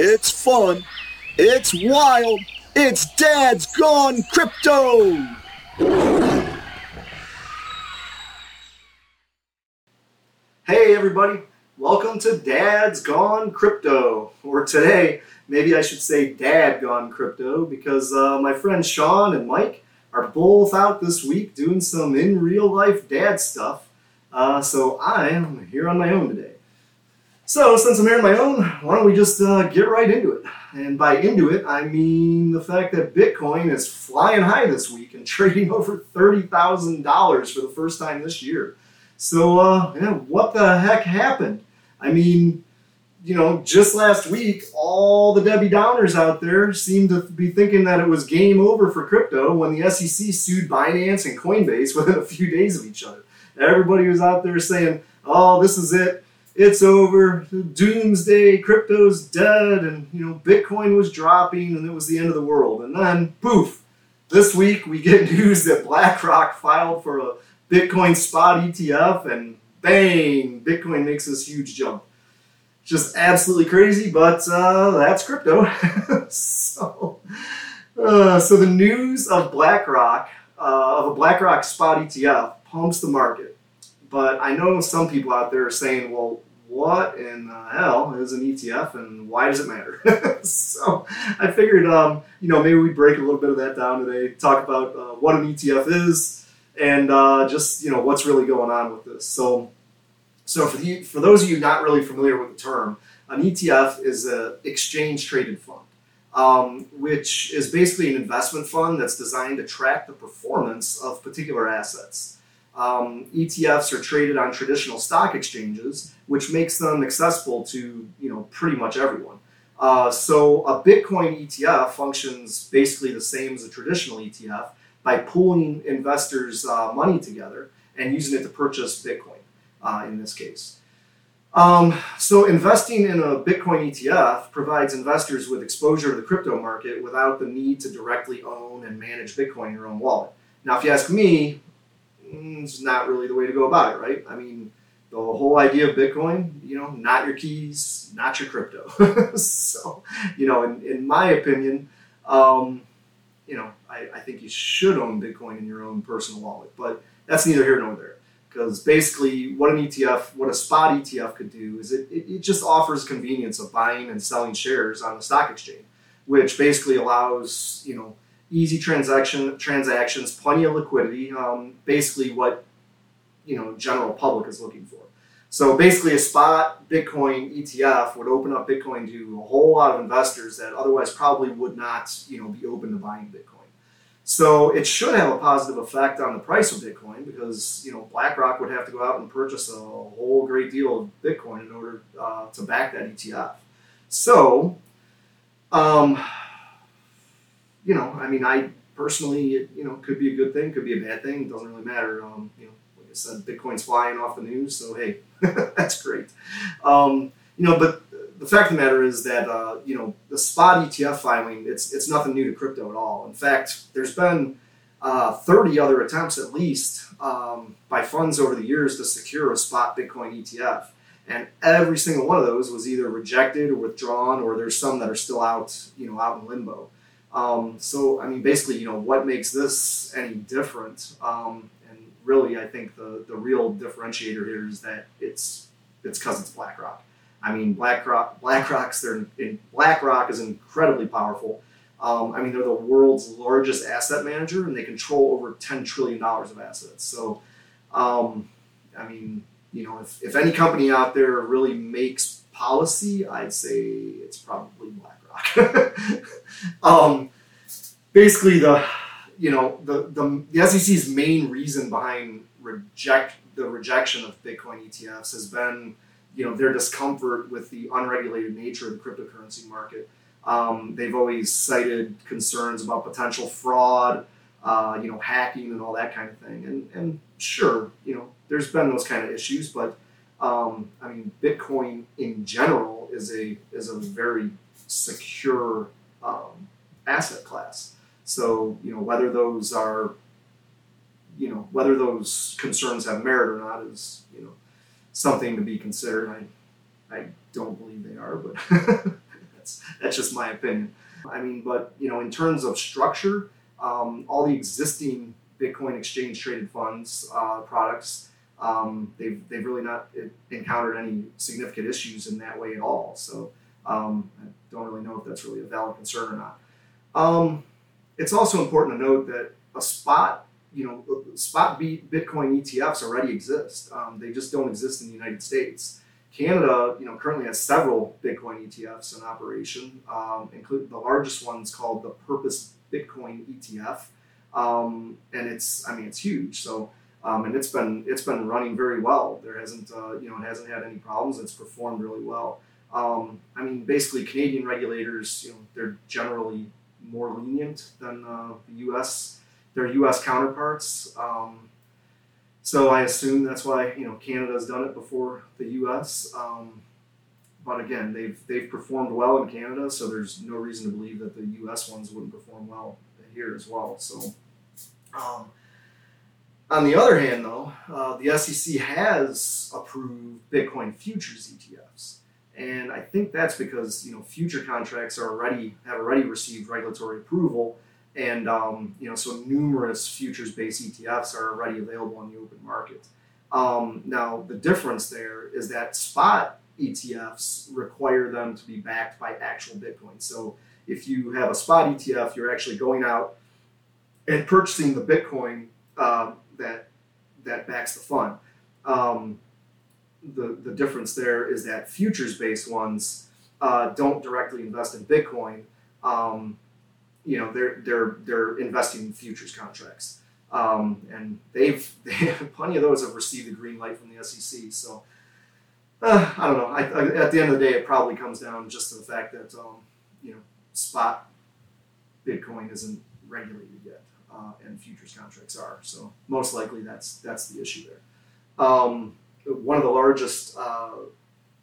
It's fun. It's wild. It's Dad's Gone Crypto. Hey, everybody. Welcome to Dad's Gone Crypto. Or today, maybe I should say Dad Gone Crypto because uh, my friends Sean and Mike are both out this week doing some in real life dad stuff. Uh, so I am here on my own today. So, since I'm here on my own, why don't we just uh, get right into it? And by into it, I mean the fact that Bitcoin is flying high this week and trading over $30,000 for the first time this year. So, uh, yeah, what the heck happened? I mean, you know, just last week, all the Debbie Downers out there seemed to be thinking that it was game over for crypto when the SEC sued Binance and Coinbase within a few days of each other. Everybody was out there saying, oh, this is it it's over, doomsday, crypto's dead, and you know, Bitcoin was dropping and it was the end of the world. And then poof, this week we get news that BlackRock filed for a Bitcoin spot ETF and bang, Bitcoin makes this huge jump. Just absolutely crazy, but uh, that's crypto. so, uh, so the news of BlackRock, uh, of a BlackRock spot ETF, pumps the market. But I know some people out there are saying, well, what in the hell is an ETF and why does it matter? so I figured, um, you know, maybe we break a little bit of that down today, talk about uh, what an ETF is, and uh, just you know what's really going on with this. So, so for the for those of you not really familiar with the term, an ETF is an exchange traded fund. Um, which is basically an investment fund that's designed to track the performance of particular assets. Um, ETFs are traded on traditional stock exchanges, which makes them accessible to you know pretty much everyone. Uh, so a Bitcoin ETF functions basically the same as a traditional ETF by pooling investors' uh, money together and using it to purchase Bitcoin. Uh, in this case. Um, so investing in a Bitcoin ETF provides investors with exposure to the crypto market without the need to directly own and manage Bitcoin in your own wallet. Now, if you ask me, it's not really the way to go about it, right? I mean, the whole idea of Bitcoin, you know, not your keys, not your crypto. so, you know, in, in my opinion, um, you know, I, I think you should own Bitcoin in your own personal wallet, but that's neither here nor there. Because basically, what an ETF, what a spot ETF could do is it, it, it just offers convenience of buying and selling shares on the stock exchange, which basically allows, you know, easy transaction transactions, plenty of liquidity. Um, basically, what you know general public is looking for. So basically, a spot Bitcoin ETF would open up Bitcoin to a whole lot of investors that otherwise probably would not you know be open to buying Bitcoin. So it should have a positive effect on the price of Bitcoin because you know BlackRock would have to go out and purchase a whole great deal of Bitcoin in order uh, to back that ETF. So um, you know, I mean, I personally, it, you know, could be a good thing, could be a bad thing. It doesn't really matter. Um, you know, like I said, Bitcoin's flying off the news, so hey, that's great. Um, you know, but the fact of the matter is that uh, you know the spot ETF filing, it's it's nothing new to crypto at all. In fact, there's been uh, 30 other attempts at least um, by funds over the years to secure a spot Bitcoin ETF. And every single one of those was either rejected or withdrawn, or there's some that are still out, you know, out in limbo. Um, so, I mean, basically, you know, what makes this any different? Um, and really, I think the, the real differentiator here is that it's it's because it's BlackRock. I mean, BlackRock, BlackRock's they're in, BlackRock is incredibly powerful. Um, I mean, they're the world's largest asset manager, and they control over ten trillion dollars of assets. So, um, I mean, you know, if, if any company out there really makes policy, I'd say it's probably BlackRock. um, basically, the you know the, the the SEC's main reason behind reject the rejection of Bitcoin ETFs has been you know their discomfort with the unregulated nature of the cryptocurrency market. Um, they've always cited concerns about potential fraud, uh, you know, hacking and all that kind of thing. And and sure, you know, there's been those kind of issues, but um, I mean, Bitcoin in general is a is a very secure um, asset class. So you know whether those are you know whether those concerns have merit or not is you know something to be considered. I I don't believe they are, but that's that's just my opinion. I mean, but you know, in terms of structure, um, all the existing Bitcoin exchange traded funds uh, products, um, they've they've really not encountered any significant issues in that way at all. So um, I don't really know if that's really a valid concern or not. It's also important to note that a spot, you know, spot Bitcoin ETFs already exist. Um, they just don't exist in the United States. Canada, you know, currently has several Bitcoin ETFs in operation, um, including the largest one's called the Purpose Bitcoin ETF, um, and it's, I mean, it's huge. So, um, and it's been it's been running very well. There hasn't, uh, you know, it hasn't had any problems. It's performed really well. Um, I mean, basically, Canadian regulators, you know, they're generally more lenient than uh, the U.S. their U.S. counterparts. Um, so I assume that's why you know Canada's done it before the U.S. Um, but again, they've they've performed well in Canada, so there's no reason to believe that the U.S. ones wouldn't perform well here as well. So. Um, on the other hand, though, uh, the SEC has approved Bitcoin futures ETFs, and I think that's because you know future contracts are already have already received regulatory approval, and um, you know so numerous futures-based ETFs are already available on the open market. Um, now the difference there is that spot ETFs require them to be backed by actual Bitcoin. So if you have a spot ETF, you're actually going out and purchasing the Bitcoin uh, that that backs the fund. Um, the, the difference there is that futures based ones uh, don't directly invest in Bitcoin. Um, you know, they're, they're, they're investing in futures contracts. Um, and they've, they plenty of those have received the green light from the SEC. So uh, I don't know. I, I, at the end of the day, it probably comes down just to the fact that, um, you know, spot Bitcoin isn't regulated yet. Uh, and futures contracts are. So most likely that's that's the issue there. One of the largest uh,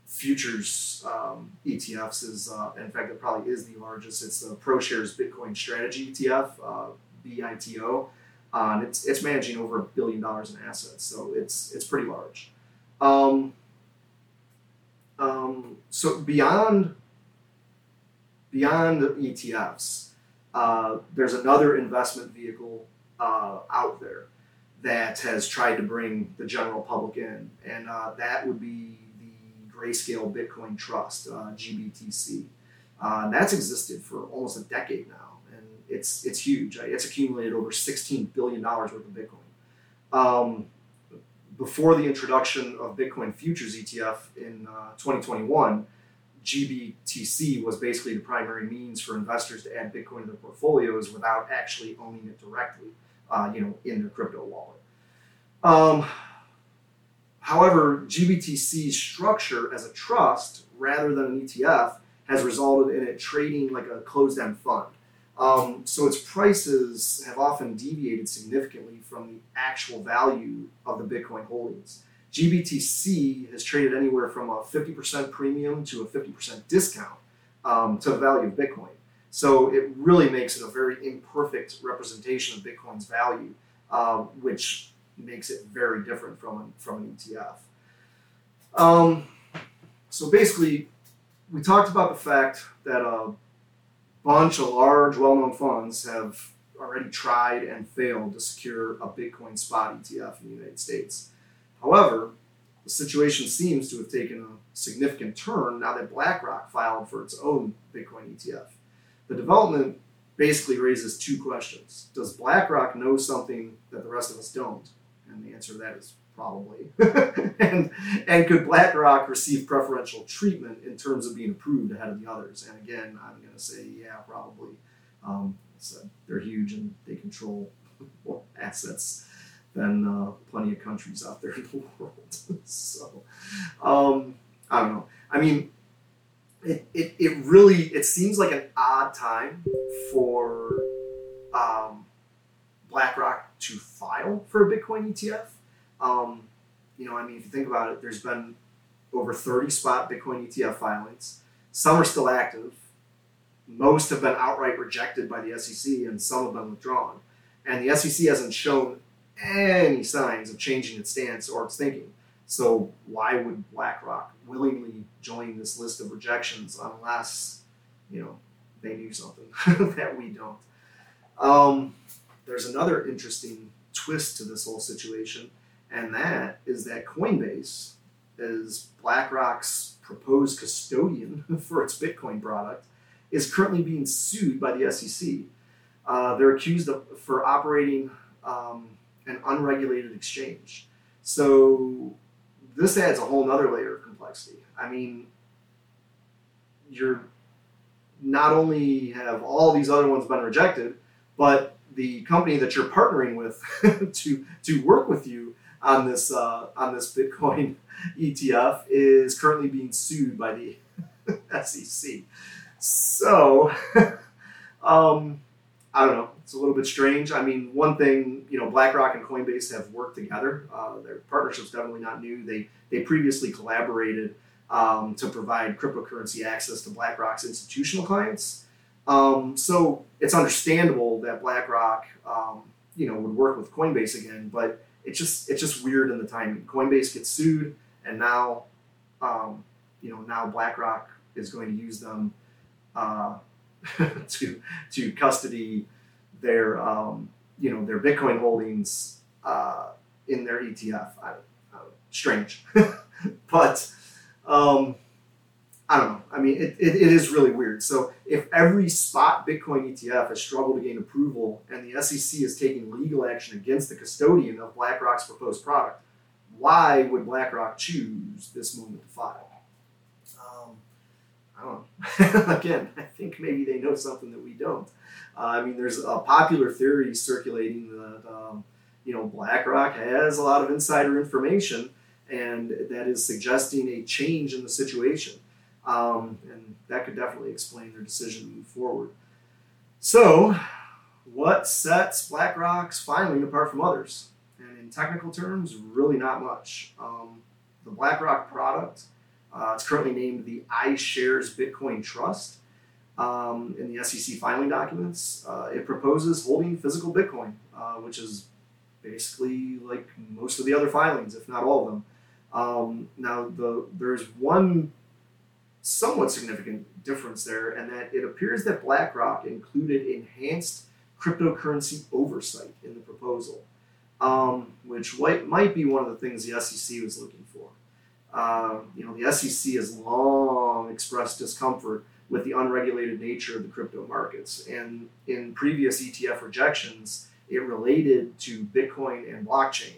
futures um, ETFs is, uh, in fact, it probably is the largest. It's the ProShares Bitcoin Strategy ETF, uh, BITO, uh, and it's it's managing over a billion dollars in assets, so it's it's pretty large. Um, um, so beyond beyond ETFs, uh, there's another investment vehicle uh, out there that has tried to bring the general public in, and uh, that would be the Grayscale Bitcoin Trust, uh, GBTC. Uh, that's existed for almost a decade now, and it's it's huge. It's accumulated over 16 billion dollars worth of Bitcoin. Um, before the introduction of Bitcoin futures ETF in 2021, uh, GBTC was basically the primary means for investors to add Bitcoin to their portfolios without actually owning it directly uh, you know, in their crypto wallet. Um, however, GBTC's structure as a trust rather than an ETF has resulted in it trading like a closed-end fund. Um, so its prices have often deviated significantly from the actual value of the Bitcoin holdings. GBTC has traded anywhere from a 50% premium to a 50% discount um, to the value of Bitcoin. So it really makes it a very imperfect representation of Bitcoin's value, um, which makes it very different from, from an ETF. Um, so basically, we talked about the fact that a bunch of large, well known funds have already tried and failed to secure a Bitcoin spot ETF in the United States. However, the situation seems to have taken a significant turn now that BlackRock filed for its own Bitcoin ETF. The development basically raises two questions. Does BlackRock know something that the rest of us don't? And the answer to that is probably. and, and could BlackRock receive preferential treatment in terms of being approved ahead of the others? And again, I'm going to say, yeah, probably. Um, so they're huge and they control more assets than uh, plenty of countries out there in the world. so, um, I don't know. I mean, it, it, it really it seems like an odd time for um, BlackRock to file for a Bitcoin ETF. Um, you know, I mean, if you think about it, there's been over 30 spot Bitcoin ETF filings. Some are still active. Most have been outright rejected by the SEC, and some have been withdrawn. And the SEC hasn't shown any signs of changing its stance or its thinking. So why would BlackRock willingly join this list of rejections unless you know, they knew something that we don't. Um, there's another interesting twist to this whole situation, and that is that Coinbase is BlackRock's proposed custodian for its Bitcoin product, is currently being sued by the SEC. Uh, they're accused of for operating um, an unregulated exchange. So this adds a whole other layer of complexity. I mean, you're not only have all these other ones been rejected, but the company that you're partnering with to to work with you on this uh, on this Bitcoin ETF is currently being sued by the SEC. So, um, I don't know. It's a little bit strange. I mean, one thing, you know, BlackRock and Coinbase have worked together. Uh, their partnership's definitely not new. They they previously collaborated um, to provide cryptocurrency access to BlackRock's institutional clients. Um, so it's understandable that BlackRock, um, you know, would work with Coinbase again, but it's just it's just weird in the timing. Coinbase gets sued, and now, um, you know, now BlackRock is going to use them uh, to to custody their um, you know their Bitcoin holdings uh, in their ETF. I, I strange, but um, I don't know. I mean, it, it, it is really weird. So if every spot Bitcoin ETF has struggled to gain approval and the SEC is taking legal action against the custodian of BlackRock's proposed product, why would BlackRock choose this moment to file? Know. Again, I think maybe they know something that we don't. Uh, I mean, there's a popular theory circulating that um, you know BlackRock has a lot of insider information, and that is suggesting a change in the situation, um, and that could definitely explain their decision to move forward. So, what sets BlackRock's filing apart from others? And in technical terms, really not much. Um, the BlackRock product, uh, it's currently named the iShares Bitcoin Trust um, in the SEC filing documents. Uh, it proposes holding physical Bitcoin, uh, which is basically like most of the other filings, if not all of them. Um, now, the, there's one somewhat significant difference there, and that it appears that BlackRock included enhanced cryptocurrency oversight in the proposal, um, which might be one of the things the SEC was looking for. Uh, you know, the SEC has long expressed discomfort with the unregulated nature of the crypto markets. And in previous ETF rejections, it related to Bitcoin and blockchain.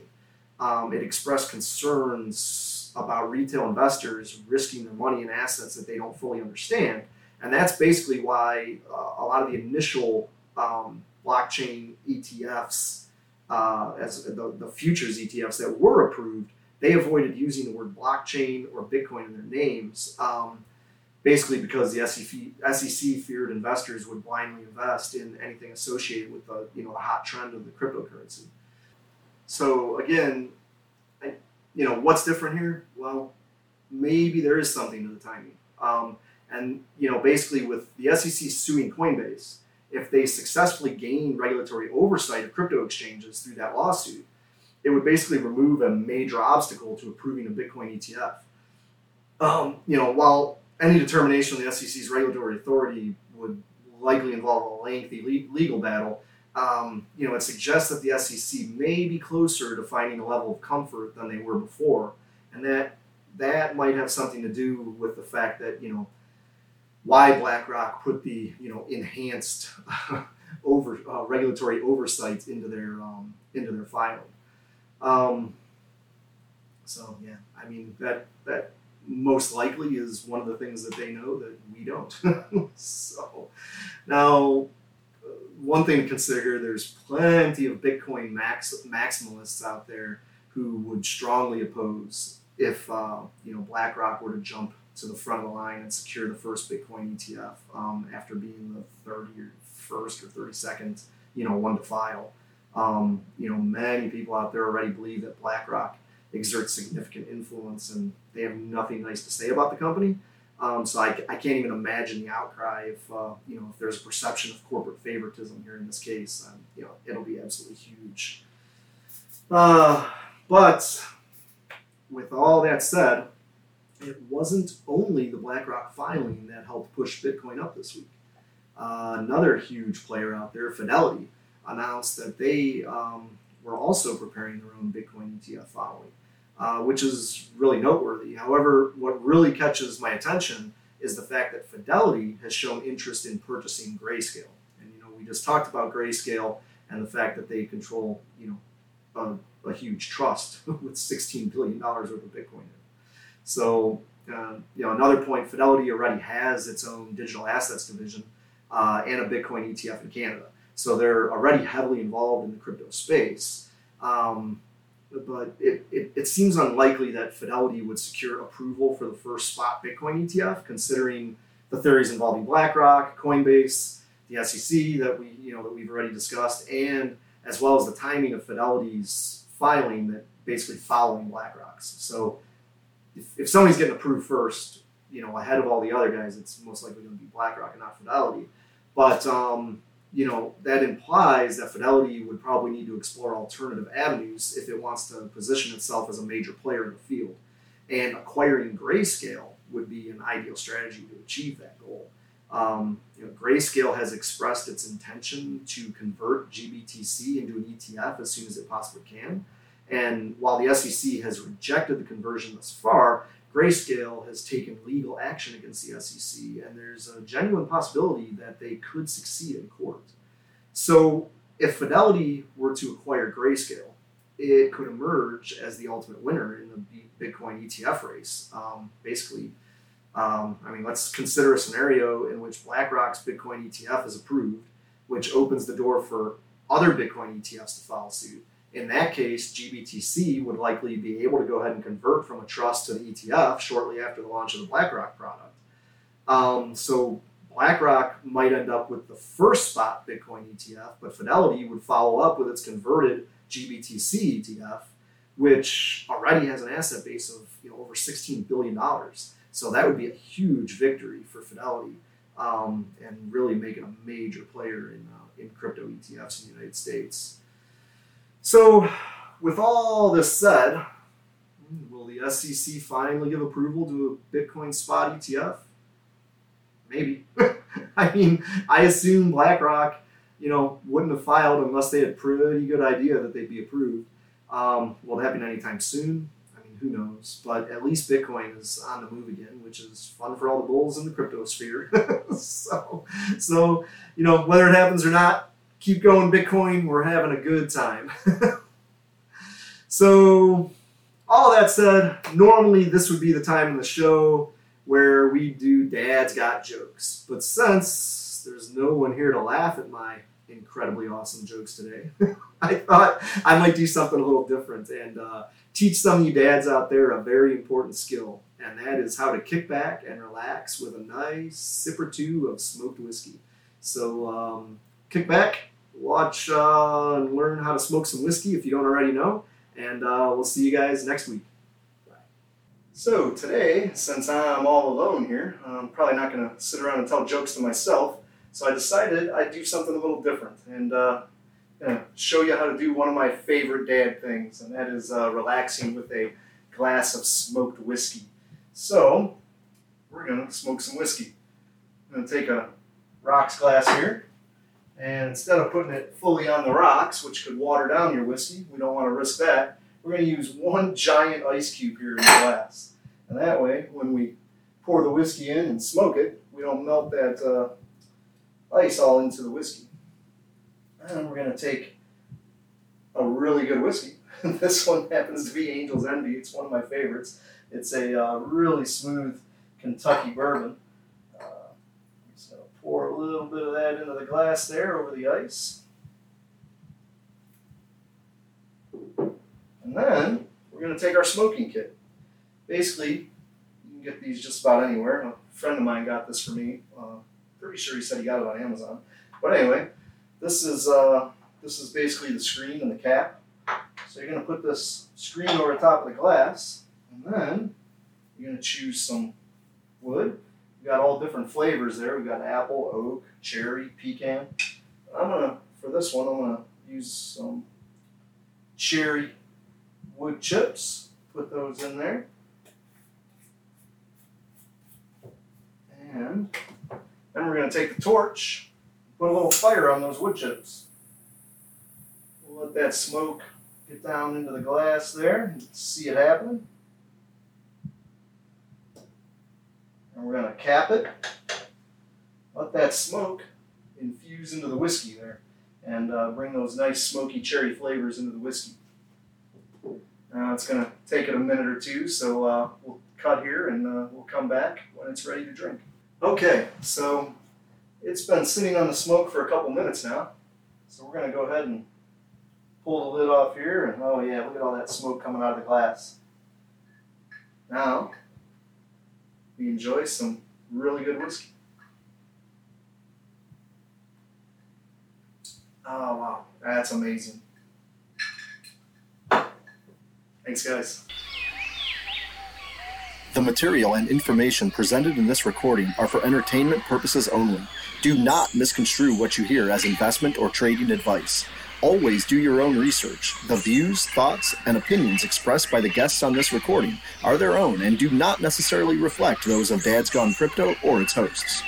Um, it expressed concerns about retail investors risking their money and assets that they don't fully understand. And that's basically why uh, a lot of the initial um, blockchain ETFs, uh, as the, the futures ETFs that were approved, they avoided using the word blockchain or Bitcoin in their names. Um, basically because the SEC, SEC feared investors would blindly invest in anything associated with the you know the hot trend of the cryptocurrency. So again, I, you know what's different here? Well, maybe there is something to the timing. Um, and you know basically with the SEC suing Coinbase, if they successfully gain regulatory oversight of crypto exchanges through that lawsuit, it would basically remove a major obstacle to approving a Bitcoin ETF. Um, you know, while any determination of the SEC's regulatory authority would likely involve a lengthy legal battle. Um, you know, it suggests that the SEC may be closer to finding a level of comfort than they were before, and that that might have something to do with the fact that you know why BlackRock put the you know enhanced over uh, regulatory oversight into their um, into their filing. Um, so yeah, I mean that that most likely is one of the things that they know that we don't. so now, uh, one thing to consider there's plenty of Bitcoin max, maximalists out there who would strongly oppose if uh, you know BlackRock were to jump to the front of the line and secure the first Bitcoin ETF um, after being the 31st or 32nd, you know, one to file. Um, you know, many people out there already believe that BlackRock exerts significant influence, and they have nothing nice to say about the company. Um, so I, I can't even imagine the outcry if uh, you know if there's a perception of corporate favoritism here in this case. Um, you know, it'll be absolutely huge. Uh, but with all that said, it wasn't only the BlackRock filing that helped push Bitcoin up this week. Uh, another huge player out there, Fidelity, announced that they um, were also preparing their own Bitcoin ETF following, uh, which is really noteworthy. However, what really catches my attention is the fact that Fidelity has shown interest in purchasing Grayscale. And you know, we just talked about Grayscale and the fact that they control, you know, a, a huge trust with $16 billion worth of Bitcoin. So, uh, you know, another point, Fidelity already has its own digital assets division uh, and a Bitcoin ETF in Canada. So they're already heavily involved in the crypto space. Um, but it, it, it, seems unlikely that Fidelity would secure approval for the first spot Bitcoin ETF, considering the theories involving BlackRock, Coinbase, the SEC that we you know that we've already discussed, and as well as the timing of Fidelity's filing that basically following BlackRock's. So if, if somebody's getting approved first, you know, ahead of all the other guys, it's most likely going to be BlackRock and not Fidelity. But um, you know, that implies that Fidelity would probably need to explore alternative avenues if it wants to position itself as a major player in the field. And acquiring Grayscale would be an ideal strategy to achieve that goal. Um, you know, Grayscale has expressed its intention to convert GBTC into an ETF as soon as it possibly can. And while the SEC has rejected the conversion thus far, Grayscale has taken legal action against the SEC, and there's a genuine possibility that they could succeed in court. So, if Fidelity were to acquire Grayscale, it could emerge as the ultimate winner in the Bitcoin ETF race. Um, basically, um, I mean, let's consider a scenario in which BlackRock's Bitcoin ETF is approved, which opens the door for other Bitcoin ETFs to follow suit in that case, GBTC would likely be able to go ahead and convert from a trust to an ETF shortly after the launch of the BlackRock product. Um, so BlackRock might end up with the first spot Bitcoin ETF, but Fidelity would follow up with its converted GBTC ETF, which already has an asset base of you know over $16 billion. So that would be a huge victory for Fidelity um, and really make it a major player in, uh, in crypto ETFs in the United States. So, with all this said, will the SEC finally give approval to a Bitcoin spot ETF? Maybe. I mean, I assume BlackRock, you know, wouldn't have filed unless they had a pretty good idea that they'd be approved. Um, will it happen anytime soon? I mean, who knows? But at least Bitcoin is on the move again, which is fun for all the bulls in the crypto sphere. so, so you know, whether it happens or not, keep going Bitcoin. We're having a good time. so, all that said, normally this would be the time in the show where we do Dad's Got Jokes. But since there's no one here to laugh at my incredibly awesome jokes today, I thought I might do something a little different and uh, teach some of you dads out there a very important skill. And that is how to kick back and relax with a nice sip or two of smoked whiskey. So, um, kick back, watch uh, and learn how to smoke some whiskey if you don't already know. And uh, we'll see you guys next week. So today, since I'm all alone here, I'm probably not going to sit around and tell jokes to myself. So I decided I'd do something a little different and uh, show you how to do one of my favorite dad things, and that is uh, relaxing with a glass of smoked whiskey. So we're going to smoke some whiskey. I'm going to take a rocks glass here and instead of putting it fully on the rocks, which could water down your whiskey, we don't want to risk that. We're going to use one giant ice cube here in the glass. And that way, when we pour the whiskey in and smoke it, we don't melt that uh, ice all into the whiskey. And we're going to take a really good whiskey. this one happens to be Angel's Envy. It's one of my favorites. It's a uh, really smooth Kentucky bourbon pour a little bit of that into the glass there over the ice. And then we're going to take our smoking kit. Basically, you can get these just about anywhere. A friend of mine got this for me. Uh, pretty sure he said he got it on Amazon. But anyway, this is uh, this is basically the screen and the cap. So you're going to put this screen over the top of the glass, and then you're going to choose some wood got all different flavors there. We've got apple, oak, cherry, pecan. I'm gonna, for this one, I'm gonna use some cherry wood chips. Put those in there. And then we're to take the torch, put a little fire on those wood chips. We'll let that smoke get down into the glass there and see it happening. And we're going to cap it. Let that smoke infuse into the whiskey there and uh, bring those nice smoky cherry flavors into the whiskey. Now it's going to take it a minute or two, so uh, we'll cut here and uh, we'll come back when it's ready to drink. Okay, so it's been sitting on the smoke for a couple minutes now, so we're going to go ahead and pull the lid off here, and oh yeah, look at all that smoke coming out of the glass. Now, we enjoy some really good whiskey. Oh wow, that's amazing. Thanks, guys. The material and information presented in this recording are for entertainment purposes only. Do not misconstrue what you hear as investment or trading advice. Always do your own research. The views, thoughts, and opinions expressed by the guests on this recording are their own and do not necessarily reflect those of Dad's Gone Crypto or its hosts.